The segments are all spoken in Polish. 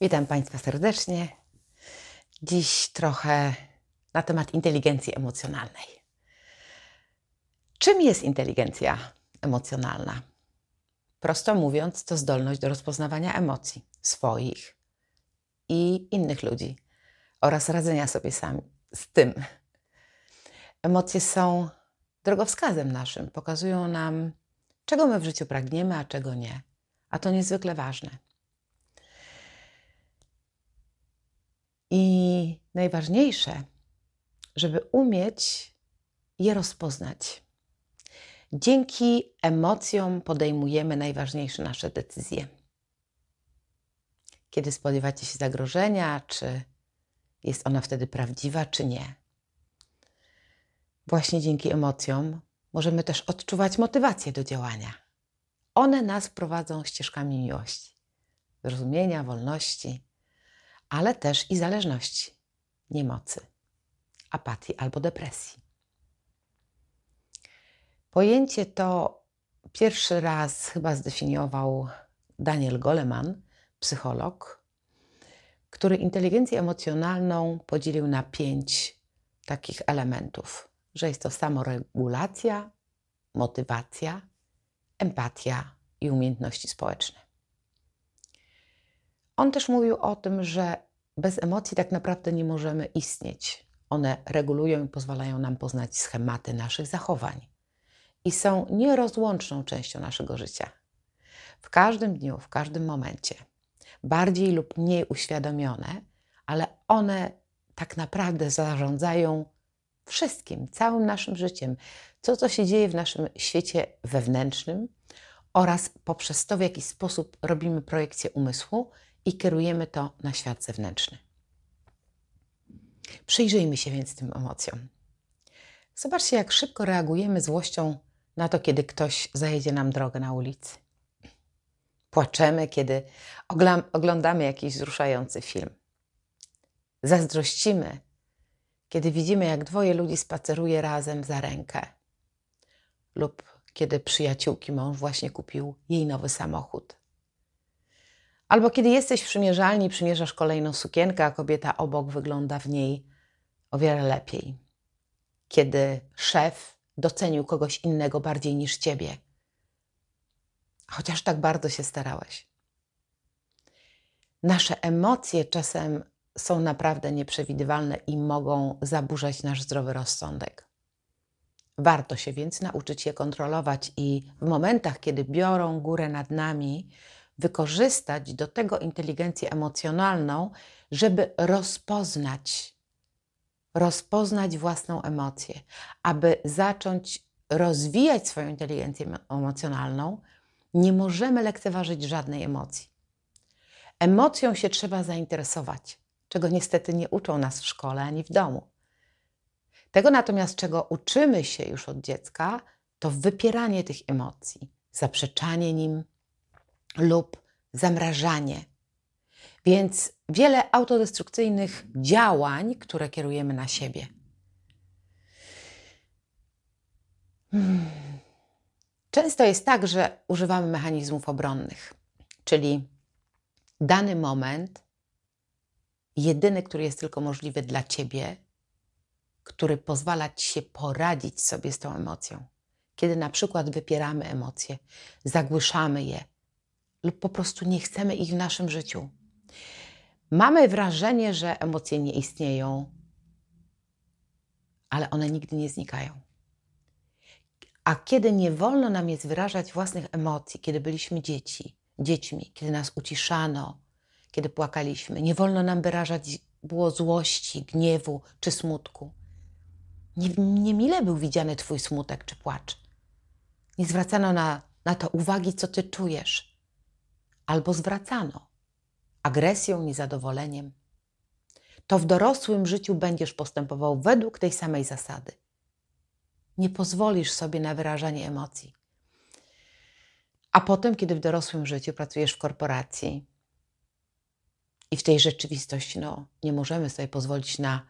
Witam Państwa serdecznie. Dziś trochę na temat inteligencji emocjonalnej. Czym jest inteligencja emocjonalna? Prosto mówiąc, to zdolność do rozpoznawania emocji swoich i innych ludzi oraz radzenia sobie sami z tym. Emocje są drogowskazem naszym, pokazują nam, czego my w życiu pragniemy, a czego nie. A to niezwykle ważne. I najważniejsze, żeby umieć je rozpoznać. Dzięki emocjom podejmujemy najważniejsze nasze decyzje. Kiedy spodziewacie się zagrożenia, czy jest ona wtedy prawdziwa, czy nie. Właśnie dzięki emocjom możemy też odczuwać motywację do działania. One nas prowadzą ścieżkami miłości, zrozumienia, wolności ale też i zależności, niemocy, apatii albo depresji. Pojęcie to pierwszy raz chyba zdefiniował Daniel Goleman, psycholog, który inteligencję emocjonalną podzielił na pięć takich elementów, że jest to samoregulacja, motywacja, empatia i umiejętności społeczne. On też mówił o tym, że bez emocji tak naprawdę nie możemy istnieć. One regulują i pozwalają nam poznać schematy naszych zachowań i są nierozłączną częścią naszego życia. W każdym dniu, w każdym momencie, bardziej lub mniej uświadomione, ale one tak naprawdę zarządzają wszystkim, całym naszym życiem, co, co się dzieje w naszym świecie wewnętrznym oraz poprzez to, w jaki sposób robimy projekcję umysłu i kierujemy to na świat zewnętrzny. Przyjrzyjmy się więc tym emocjom. Zobaczcie, jak szybko reagujemy złością na to, kiedy ktoś zajedzie nam drogę na ulicy. Płaczemy, kiedy oglądamy jakiś wzruszający film. Zazdrościmy, kiedy widzimy, jak dwoje ludzi spaceruje razem za rękę. Lub kiedy przyjaciółki mąż właśnie kupił jej nowy samochód. Albo kiedy jesteś w przymierzalni, przymierzasz kolejną sukienkę, a kobieta obok wygląda w niej o wiele lepiej. Kiedy szef docenił kogoś innego bardziej niż ciebie, chociaż tak bardzo się starałeś. Nasze emocje czasem są naprawdę nieprzewidywalne i mogą zaburzać nasz zdrowy rozsądek. Warto się więc nauczyć je kontrolować i w momentach, kiedy biorą górę nad nami, wykorzystać do tego inteligencję emocjonalną, żeby rozpoznać, rozpoznać własną emocję, aby zacząć rozwijać swoją inteligencję emocjonalną, nie możemy lekceważyć żadnej emocji. Emocją się trzeba zainteresować, czego niestety nie uczą nas w szkole ani w domu. Tego natomiast, czego uczymy się już od dziecka, to wypieranie tych emocji, zaprzeczanie nim, lub zamrażanie. Więc wiele autodestrukcyjnych działań, które kierujemy na siebie. Hmm. Często jest tak, że używamy mechanizmów obronnych, czyli dany moment, jedyny, który jest tylko możliwy dla ciebie, który pozwala ci się poradzić sobie z tą emocją. Kiedy na przykład wypieramy emocje, zagłyszamy je, lub po prostu nie chcemy ich w naszym życiu. Mamy wrażenie, że emocje nie istnieją, ale one nigdy nie znikają. A kiedy nie wolno nam jest wyrażać własnych emocji, kiedy byliśmy dzieci, dziećmi, kiedy nas uciszano, kiedy płakaliśmy, nie wolno nam wyrażać było złości, gniewu czy smutku. Nie, niemile był widziany Twój smutek czy płacz. Nie zwracano na, na to uwagi, co Ty czujesz albo zwracano agresją, niezadowoleniem, to w dorosłym życiu będziesz postępował według tej samej zasady. Nie pozwolisz sobie na wyrażanie emocji. A potem, kiedy w dorosłym życiu pracujesz w korporacji i w tej rzeczywistości no, nie możemy sobie pozwolić na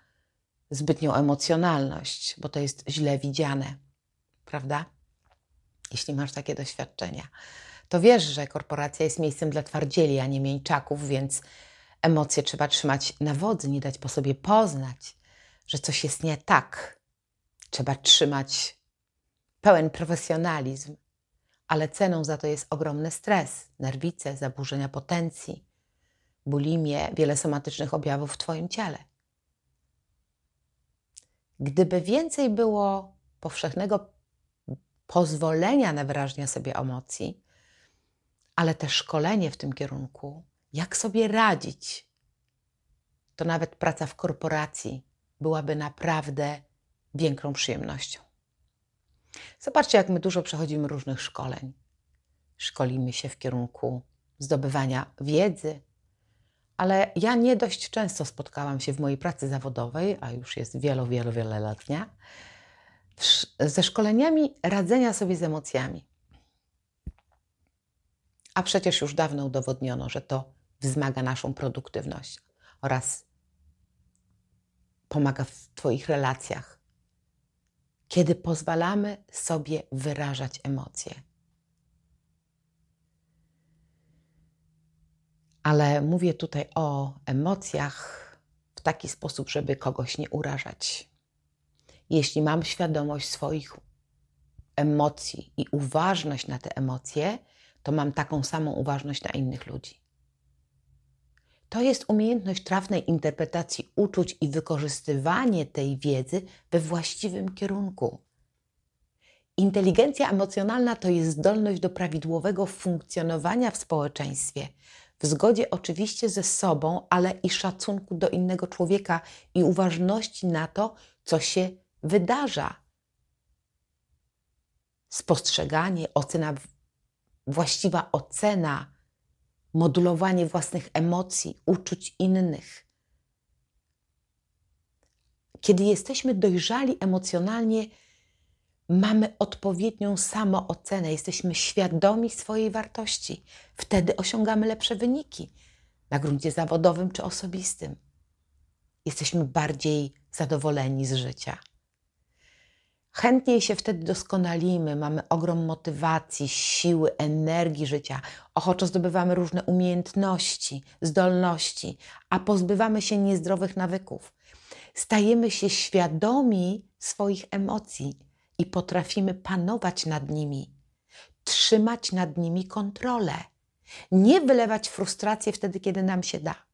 zbytnią emocjonalność, bo to jest źle widziane, prawda? Jeśli masz takie doświadczenia to wiesz, że korporacja jest miejscem dla twardzieli, a nie mieńczaków, więc Emocje trzeba trzymać na wodzy, nie dać po sobie poznać, że coś jest nie tak. Trzeba trzymać pełen profesjonalizm, ale ceną za to jest ogromny stres, nerwice, zaburzenia potencji, bulimie, wiele somatycznych objawów w Twoim ciele. Gdyby więcej było powszechnego pozwolenia na wyrażenie sobie emocji, ale też szkolenie w tym kierunku, jak sobie radzić, to nawet praca w korporacji byłaby naprawdę większą przyjemnością. Zobaczcie, jak my dużo przechodzimy różnych szkoleń. Szkolimy się w kierunku zdobywania wiedzy, ale ja nie dość często spotkałam się w mojej pracy zawodowej, a już jest wielo, wielo, wieloletnia, ze szkoleniami radzenia sobie z emocjami. A przecież już dawno udowodniono, że to wzmaga naszą produktywność oraz pomaga w Twoich relacjach, kiedy pozwalamy sobie wyrażać emocje. Ale mówię tutaj o emocjach w taki sposób, żeby kogoś nie urażać. Jeśli mam świadomość swoich emocji i uważność na te emocje, to mam taką samą uważność na innych ludzi. To jest umiejętność trafnej interpretacji uczuć i wykorzystywanie tej wiedzy we właściwym kierunku. Inteligencja emocjonalna to jest zdolność do prawidłowego funkcjonowania w społeczeństwie, w zgodzie oczywiście ze sobą, ale i szacunku do innego człowieka i uważności na to, co się wydarza. Spostrzeganie, ocena, właściwa ocena, modulowanie własnych emocji, uczuć innych. Kiedy jesteśmy dojrzali emocjonalnie, mamy odpowiednią samoocenę, jesteśmy świadomi swojej wartości. Wtedy osiągamy lepsze wyniki na gruncie zawodowym czy osobistym. Jesteśmy bardziej zadowoleni z życia. Chętniej się wtedy doskonalimy, mamy ogrom motywacji, siły, energii życia, ochoczo zdobywamy różne umiejętności, zdolności, a pozbywamy się niezdrowych nawyków. Stajemy się świadomi swoich emocji i potrafimy panować nad nimi, trzymać nad nimi kontrolę, nie wylewać frustracji wtedy, kiedy nam się da.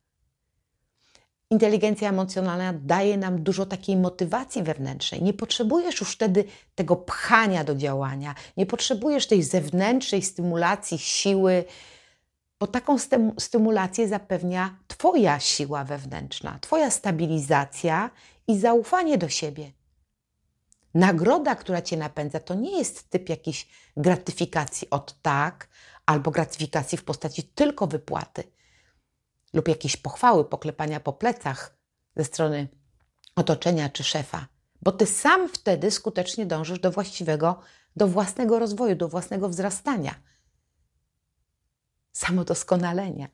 Inteligencja emocjonalna daje nam dużo takiej motywacji wewnętrznej. Nie potrzebujesz już wtedy tego pchania do działania, nie potrzebujesz tej zewnętrznej stymulacji, siły, bo taką stymulację zapewnia Twoja siła wewnętrzna, Twoja stabilizacja i zaufanie do siebie. Nagroda, która cię napędza, to nie jest typ jakiejś gratyfikacji od tak, albo gratyfikacji w postaci tylko wypłaty, lub jakiejś pochwały, poklepania po plecach ze strony otoczenia czy szefa, bo ty sam wtedy skutecznie dążysz do właściwego, do własnego rozwoju, do własnego wzrastania, samodoskonalenia.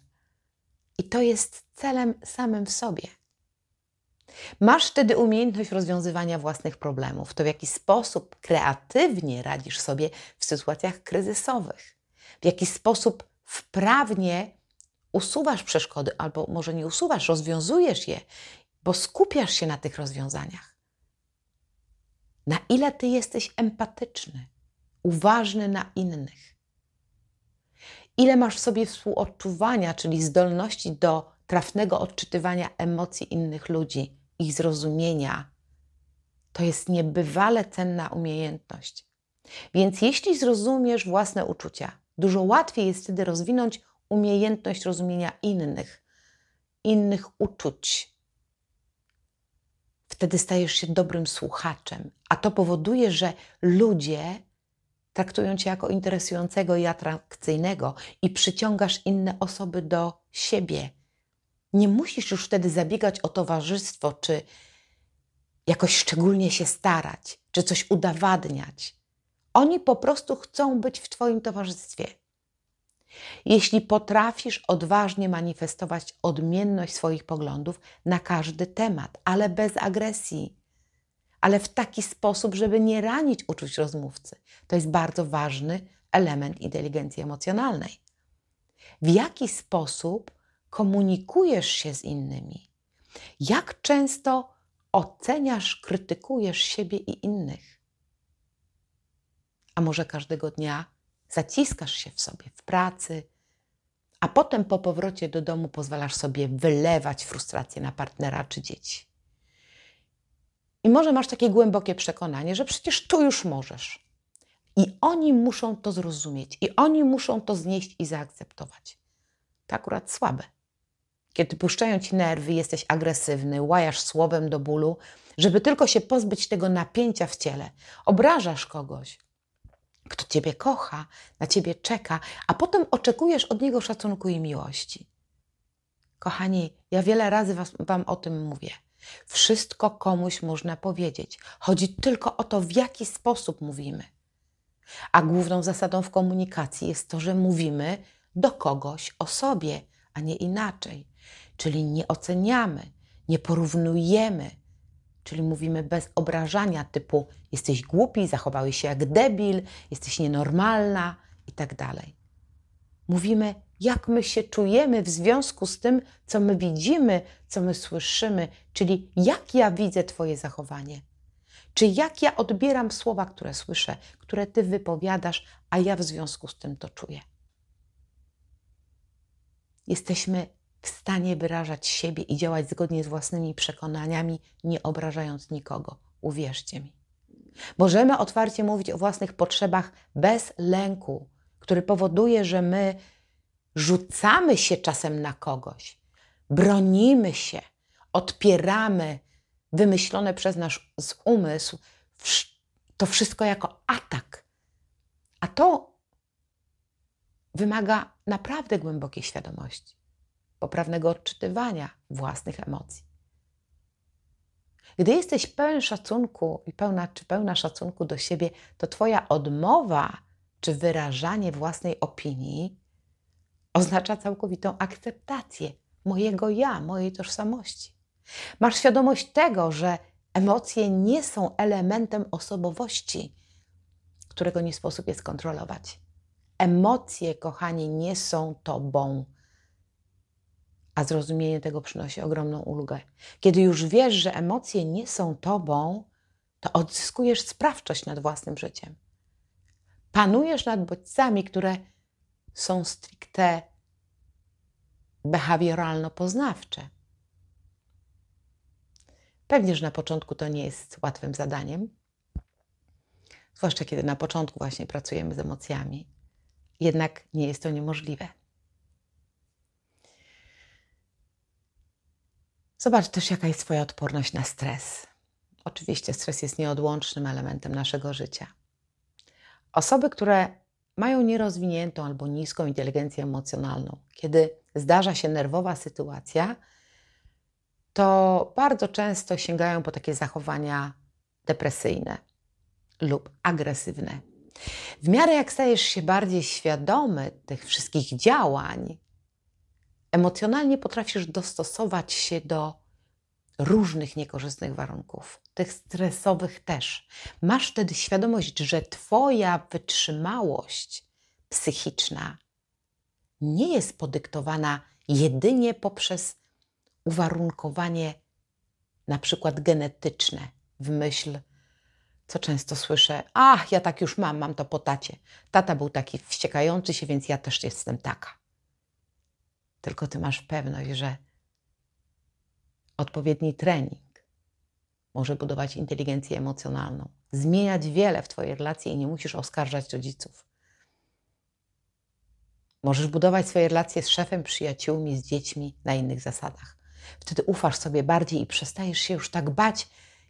I to jest celem samym w sobie. Masz wtedy umiejętność rozwiązywania własnych problemów, to w jaki sposób kreatywnie radzisz sobie w sytuacjach kryzysowych, w jaki sposób wprawnie usuwasz przeszkody, albo może nie usuwasz, rozwiązujesz je, bo skupiasz się na tych rozwiązaniach. Na ile ty jesteś empatyczny, uważny na innych. Ile masz w sobie współodczuwania, czyli zdolności do trafnego odczytywania emocji innych ludzi, ich zrozumienia. To jest niebywale cenna umiejętność. Więc jeśli zrozumiesz własne uczucia, dużo łatwiej jest wtedy rozwinąć umiejętność rozumienia innych, innych uczuć. Wtedy stajesz się dobrym słuchaczem, a to powoduje, że ludzie traktują cię jako interesującego i atrakcyjnego i przyciągasz inne osoby do siebie nie musisz już wtedy zabiegać o towarzystwo, czy jakoś szczególnie się starać, czy coś udowadniać. Oni po prostu chcą być w Twoim towarzystwie. Jeśli potrafisz odważnie manifestować odmienność swoich poglądów na każdy temat, ale bez agresji, ale w taki sposób, żeby nie ranić uczuć rozmówcy, to jest bardzo ważny element inteligencji emocjonalnej. W jaki sposób komunikujesz się z innymi? Jak często oceniasz, krytykujesz siebie i innych? A może każdego dnia zaciskasz się w sobie w pracy, a potem po powrocie do domu pozwalasz sobie wylewać frustrację na partnera czy dzieci? I może masz takie głębokie przekonanie, że przecież tu już możesz. I oni muszą to zrozumieć, i oni muszą to znieść i zaakceptować. To akurat słabe. Kiedy puszczają ci nerwy, jesteś agresywny, łajasz słowem do bólu, żeby tylko się pozbyć tego napięcia w ciele. Obrażasz kogoś, kto ciebie kocha, na ciebie czeka, a potem oczekujesz od niego szacunku i miłości. Kochani, ja wiele razy was, Wam o tym mówię. Wszystko komuś można powiedzieć. Chodzi tylko o to, w jaki sposób mówimy. A główną zasadą w komunikacji jest to, że mówimy do kogoś o sobie, a nie inaczej. Czyli nie oceniamy, nie porównujemy, czyli mówimy bez obrażania typu jesteś głupi, zachowałeś się jak debil, jesteś nienormalna i tak. Mówimy, jak my się czujemy w związku z tym, co my widzimy, co my słyszymy, czyli jak ja widzę Twoje zachowanie. Czy jak ja odbieram słowa, które słyszę, które Ty wypowiadasz, a ja w związku z tym to czuję. Jesteśmy w stanie wyrażać siebie i działać zgodnie z własnymi przekonaniami, nie obrażając nikogo. Uwierzcie mi. Możemy otwarcie mówić o własnych potrzebach bez lęku, który powoduje, że my rzucamy się czasem na kogoś, bronimy się, odpieramy wymyślone przez nasz umysł, to wszystko jako atak. A to wymaga naprawdę głębokiej świadomości, poprawnego odczytywania własnych emocji. Gdy jesteś pełen szacunku i pełna czy pełna szacunku do siebie, to Twoja odmowa czy wyrażanie własnej opinii oznacza całkowitą akceptację mojego ja, mojej tożsamości. Masz świadomość tego, że emocje nie są elementem osobowości, którego nie sposób jest kontrolować. Emocje, kochani, nie są tobą, a zrozumienie tego przynosi ogromną ulgę. Kiedy już wiesz, że emocje nie są tobą, to odzyskujesz sprawczość nad własnym życiem. Panujesz nad bodźcami, które są stricte behawioralno-poznawcze. Pewnie, że na początku to nie jest łatwym zadaniem, zwłaszcza kiedy na początku właśnie pracujemy z emocjami. Jednak nie jest to niemożliwe. Zobacz też, jaka jest Twoja odporność na stres. Oczywiście stres jest nieodłącznym elementem naszego życia. Osoby, które mają nierozwiniętą albo niską inteligencję emocjonalną, kiedy zdarza się nerwowa sytuacja, to bardzo często sięgają po takie zachowania depresyjne lub agresywne. W miarę jak stajesz się bardziej świadomy tych wszystkich działań, emocjonalnie potrafisz dostosować się do różnych niekorzystnych warunków, tych stresowych też. Masz wtedy świadomość, że Twoja wytrzymałość psychiczna nie jest podyktowana jedynie poprzez uwarunkowanie na przykład genetyczne w myśl, co często słyszę, ach, ja tak już mam, mam to po tacie. Tata był taki wściekający się, więc ja też jestem taka. Tylko ty masz pewność, że odpowiedni trening może budować inteligencję emocjonalną, zmieniać wiele w Twojej relacji i nie musisz oskarżać rodziców. Możesz budować swoje relacje z szefem, przyjaciółmi, z dziećmi na innych zasadach. Wtedy ufasz sobie bardziej i przestajesz się już tak bać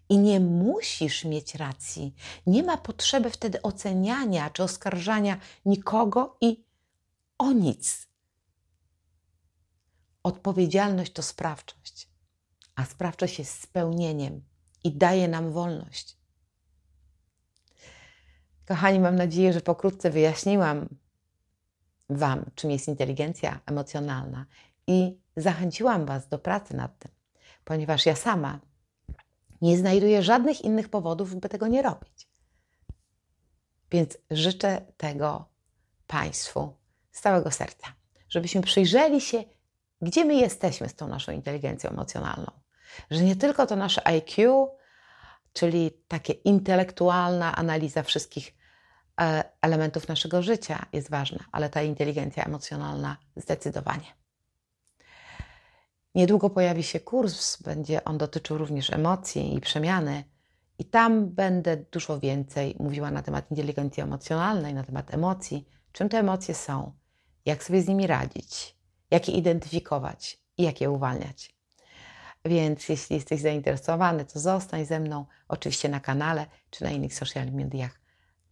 i nie musisz mieć racji. Nie ma potrzeby wtedy oceniania czy oskarżania nikogo i o nic. Odpowiedzialność to sprawczość, a sprawczość jest spełnieniem i daje nam wolność. Kochani, mam nadzieję, że pokrótce wyjaśniłam Wam, czym jest inteligencja emocjonalna i zachęciłam Was do pracy nad tym, ponieważ ja sama nie znajduję żadnych innych powodów, by tego nie robić. Więc życzę tego Państwu z całego serca, żebyśmy przyjrzeli się gdzie my jesteśmy z tą naszą inteligencją emocjonalną. Że nie tylko to nasze IQ, czyli takie intelektualna analiza wszystkich e, elementów naszego życia jest ważna, ale ta inteligencja emocjonalna zdecydowanie. Niedługo pojawi się kurs, będzie on dotyczył również emocji i przemiany, i tam będę dużo więcej mówiła na temat inteligencji emocjonalnej, na temat emocji, czym te emocje są, jak sobie z nimi radzić, jak je identyfikować i jak je uwalniać. Więc jeśli jesteś zainteresowany, to zostań ze mną, oczywiście na kanale czy na innych social mediach,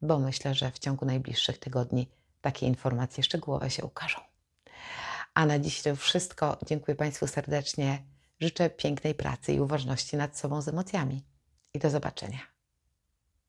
bo myślę, że w ciągu najbliższych tygodni takie informacje szczegółowe się ukażą. A na dziś to wszystko. Dziękuję Państwu serdecznie. Życzę pięknej pracy i uważności nad sobą z emocjami. I do zobaczenia.